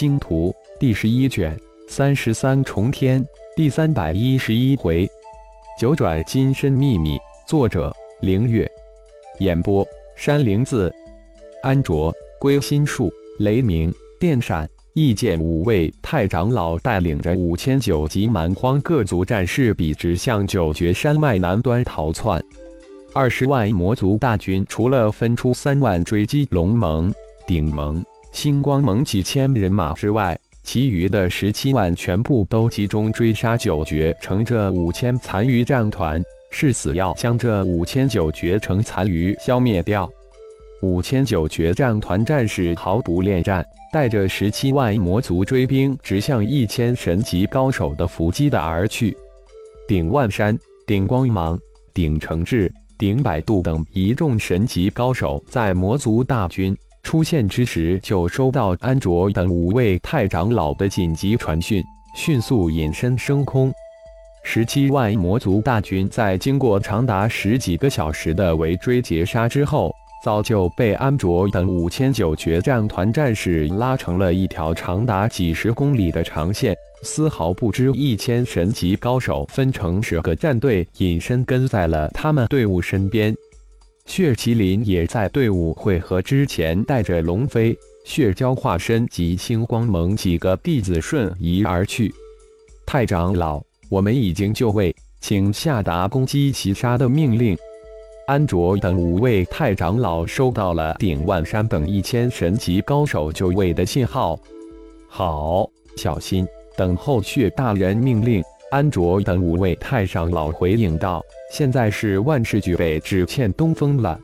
星图》第十一卷三十三重天第三百一十一回，九转金身秘密。作者：凌月。演播：山灵子。安卓、归心术、雷鸣、电闪、异剑五位太长老带领着五千九级蛮荒各族战士，笔直向九绝山脉南端逃窜。二十万魔族大军，除了分出三万追击龙盟、顶盟、星光盟几千人马之外，其余的十七万全部都集中追杀九绝城这五千残余战团，誓死要将这五千九绝城残余消灭掉。五千九决战团战士毫不恋战，带着十七万魔族追兵，直向一千神级高手的伏击的而去。顶万山、顶光芒、顶承志。顶百度等一众神级高手在魔族大军出现之时，就收到安卓等五位太长老的紧急传讯，迅速隐身升空。十七万魔族大军在经过长达十几个小时的围追截杀之后，早就被安卓等五千九决战团战士拉成了一条长达几十公里的长线。丝毫不知，一千神级高手分成十个战队，隐身跟在了他们队伍身边。血麒麟也在队伍汇合之前，带着龙飞、血蛟化身及星光盟几个弟子瞬移而去。太长老，我们已经就位，请下达攻击齐杀的命令。安卓等五位太长老收到了顶万山等一千神级高手就位的信号。好，小心。等候血大人命令，安卓等五位太上老回应道：“现在是万事俱备，只欠东风了。”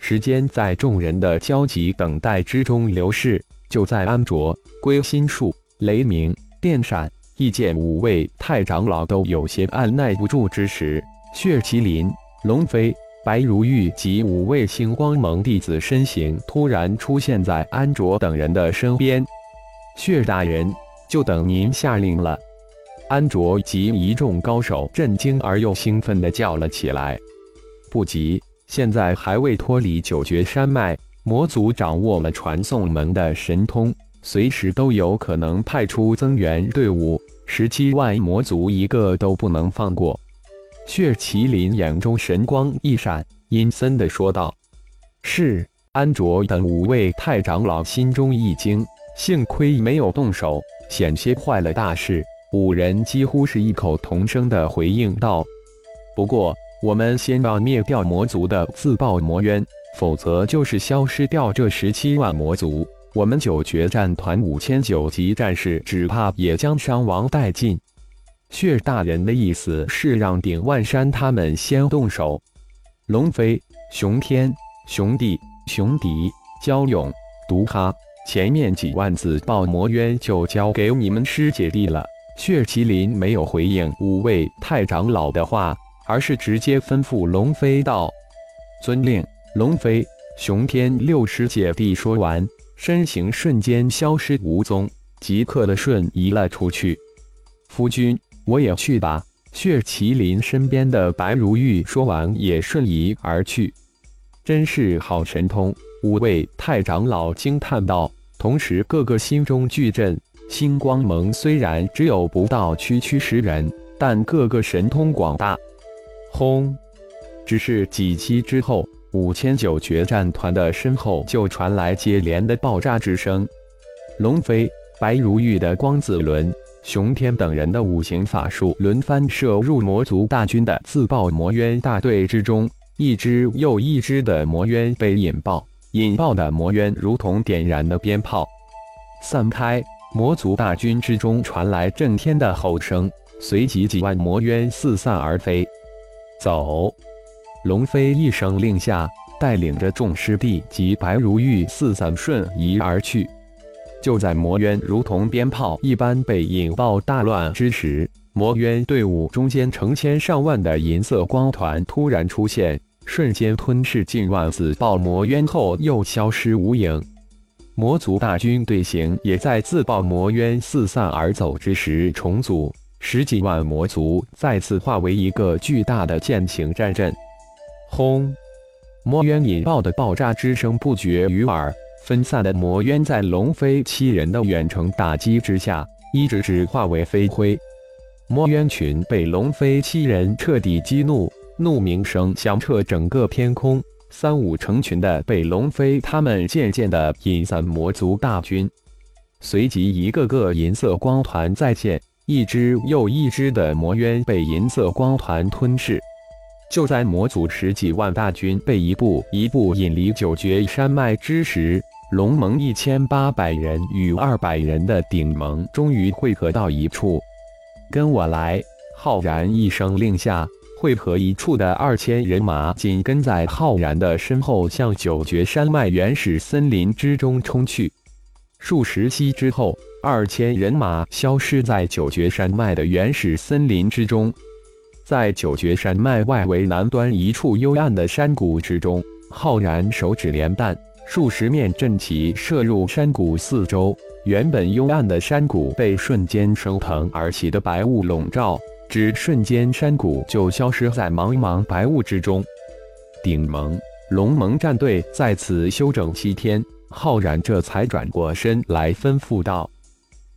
时间在众人的焦急等待之中流逝。就在安卓、归心术、雷鸣、电闪、异剑五位太长老都有些按耐不住之时，血麒麟、龙飞、白如玉及五位星光盟弟子身形突然出现在安卓等人的身边。血大人。就等您下令了，安卓及一众高手震惊而又兴奋地叫了起来。不急，现在还未脱离九绝山脉，魔族掌握了传送门的神通，随时都有可能派出增援队伍，十七万魔族一个都不能放过。血麒麟眼中神光一闪，阴森地说道：“是。”安卓等五位太长老心中一惊，幸亏没有动手。险些坏了大事，五人几乎是异口同声的回应道：“不过，我们先要灭掉魔族的自爆魔渊，否则就是消失掉这十七万魔族，我们九决战团五千九级战士只怕也将伤亡殆尽。”血大人的意思是让顶万山他们先动手。龙飞、熊天、熊帝、熊迪、焦勇、毒哈。前面几万自爆魔渊就交给你们师姐弟了。血麒麟没有回应五位太长老的话，而是直接吩咐龙飞道：“遵令。”龙飞、熊天六师姐弟说完，身形瞬间消失无踪，即刻的瞬移了出去。夫君，我也去吧。血麒麟身边的白如玉说完，也瞬移而去。真是好神通！五位太长老惊叹道。同时，个个心中巨震。星光盟虽然只有不到区区十人，但个个神通广大。轰！只是几击之后，五千九决战团的身后就传来接连的爆炸之声。龙飞、白如玉的光子轮、熊天等人的五行法术轮番射入魔族大军的自爆魔渊大队之中，一只又一只的魔渊被引爆。引爆的魔渊如同点燃的鞭炮，散开。魔族大军之中传来震天的吼声，随即几万魔渊四散而飞。走！龙飞一声令下，带领着众师弟及白如玉四散瞬移而去。就在魔渊如同鞭炮一般被引爆大乱之时，魔渊队伍中间成千上万的银色光团突然出现。瞬间吞噬近万自爆魔渊后，又消失无影。魔族大军队形也在自爆魔渊四散而走之时重组，十几万魔族再次化为一个巨大的剑形战阵。轰！魔渊引爆的爆炸之声不绝于耳，分散的魔渊在龙飞七人的远程打击之下，一直只化为飞灰。魔渊群被龙飞七人彻底激怒，怒鸣声响彻整个天空，三五成群的被龙飞他们渐渐的引散魔族大军。随即，一个个银色光团再现，一只又一只的魔渊被银色光团吞噬。就在魔族十几万大军被一步一步引离九绝山脉之时。龙盟一千八百人与二百人的顶盟终于汇合到一处，跟我来！浩然一声令下，汇合一处的二千人马紧跟在浩然的身后，向九绝山脉原始森林之中冲去。数十息之后，二千人马消失在九绝山脉的原始森林之中，在九绝山脉外围南端一处幽暗的山谷之中，浩然手指连弹。数十面阵旗射入山谷四周，原本幽暗的山谷被瞬间升腾而起的白雾笼罩，只瞬间山谷就消失在茫茫白雾之中。顶盟、龙盟战队在此休整七天，浩然这才转过身来吩咐道：“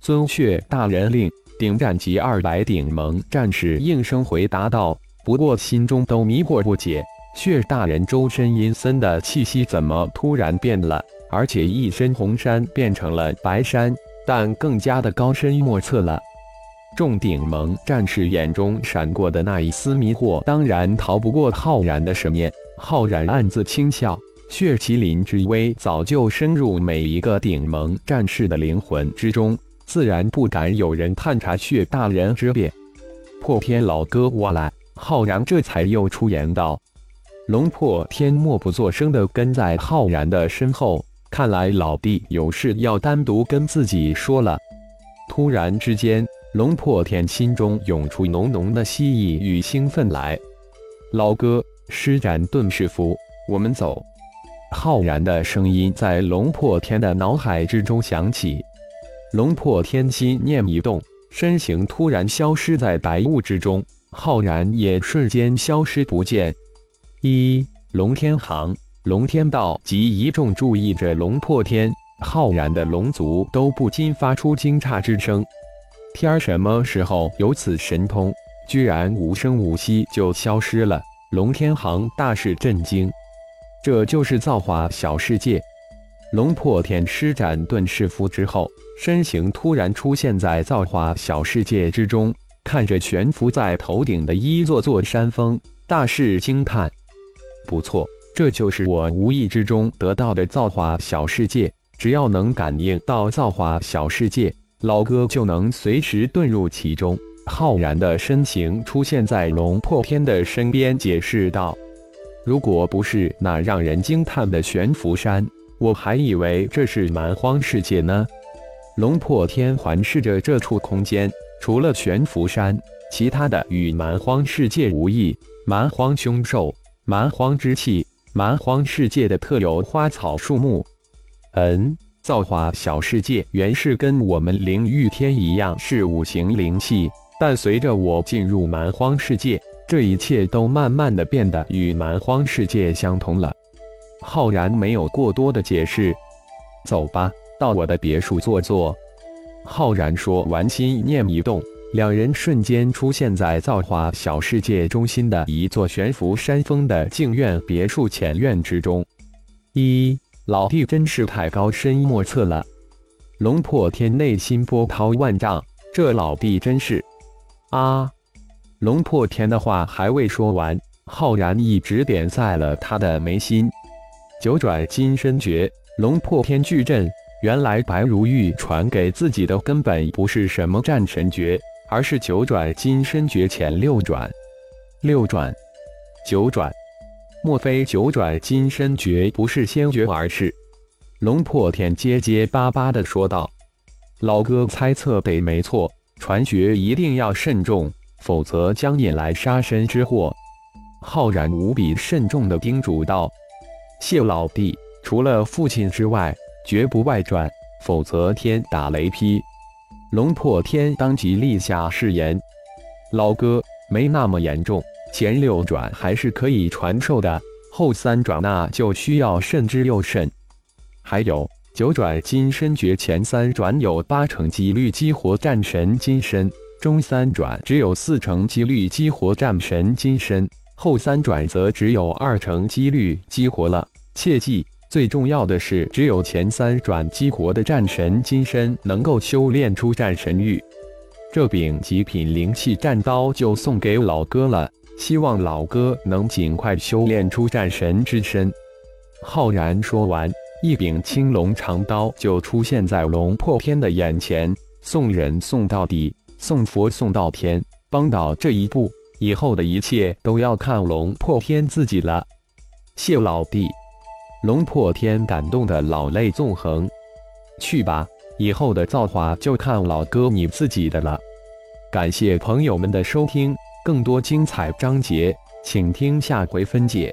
尊血大人令，顶战及二百顶盟战士应声回答道，不过心中都迷惑不解。”血大人周身阴森的气息怎么突然变了？而且一身红衫变成了白衫，但更加的高深莫测了。众顶盟战士眼中闪过的那一丝迷惑，当然逃不过浩然的神念。浩然暗自轻笑，血麒麟之威早就深入每一个顶盟战士的灵魂之中，自然不敢有人探查血大人之变。破天老哥，我来！浩然这才又出言道。龙破天默不作声地跟在浩然的身后，看来老弟有事要单独跟自己说了。突然之间，龙破天心中涌出浓浓的希冀与兴奋来。老哥，施展遁世符，我们走。浩然的声音在龙破天的脑海之中响起。龙破天心念一动，身形突然消失在白雾之中，浩然也瞬间消失不见。一龙天行、龙天道及一众注意着龙破天、浩然的龙族都不禁发出惊诧之声。天儿什么时候有此神通，居然无声无息就消失了？龙天行大是震惊。这就是造化小世界。龙破天施展遁世符之后，身形突然出现在造化小世界之中，看着悬浮在头顶的一座座山峰，大是惊叹。不错，这就是我无意之中得到的造化小世界。只要能感应到造化小世界，老哥就能随时遁入其中。浩然的身形出现在龙破天的身边，解释道：“如果不是那让人惊叹的悬浮山，我还以为这是蛮荒世界呢。”龙破天环视着这处空间，除了悬浮山，其他的与蛮荒世界无异。蛮荒凶兽。蛮荒之气，蛮荒世界的特有花草树木。嗯，造化小世界原是跟我们灵域天一样是五行灵气，但随着我进入蛮荒世界，这一切都慢慢的变得与蛮荒世界相同了。浩然没有过多的解释，走吧，到我的别墅坐坐。浩然说完，心念一动。两人瞬间出现在造化小世界中心的一座悬浮山峰的静院别墅前院之中。一老弟真是太高深莫测了，龙破天内心波涛万丈。这老弟真是……啊！龙破天的话还未说完，浩然一指点在了他的眉心。九转金身诀，龙破天巨震。原来白如玉传给自己的根本不是什么战神诀。而是九转金身诀前六转，六转，九转，莫非九转金身诀不是仙诀而是？龙破天结结巴巴的说道：“老哥猜测得没错，传诀一定要慎重，否则将引来杀身之祸。”浩然无比慎重的叮嘱道：“谢老弟，除了父亲之外，绝不外传，否则天打雷劈。”龙破天当即立下誓言：“老哥，没那么严重，前六转还是可以传授的，后三转那就需要慎之又慎。还有，九转金身诀前三转有八成几率激活战神金身，中三转只有四成几率激活战神金身，后三转则只有二成几率激活了。切记，最重要的是，只有前三转激活的战神金身能够修炼出战神域。这柄极品灵气战刀就送给老哥了，希望老哥能尽快修炼出战神之身。浩然说完。一柄青龙长刀就出现在龙破天的眼前，送人送到底，送佛送到天，帮到这一步，以后的一切都要看龙破天自己了。谢老弟，龙破天感动的老泪纵横。去吧，以后的造化就看老哥你自己的了。感谢朋友们的收听，更多精彩章节，请听下回分解。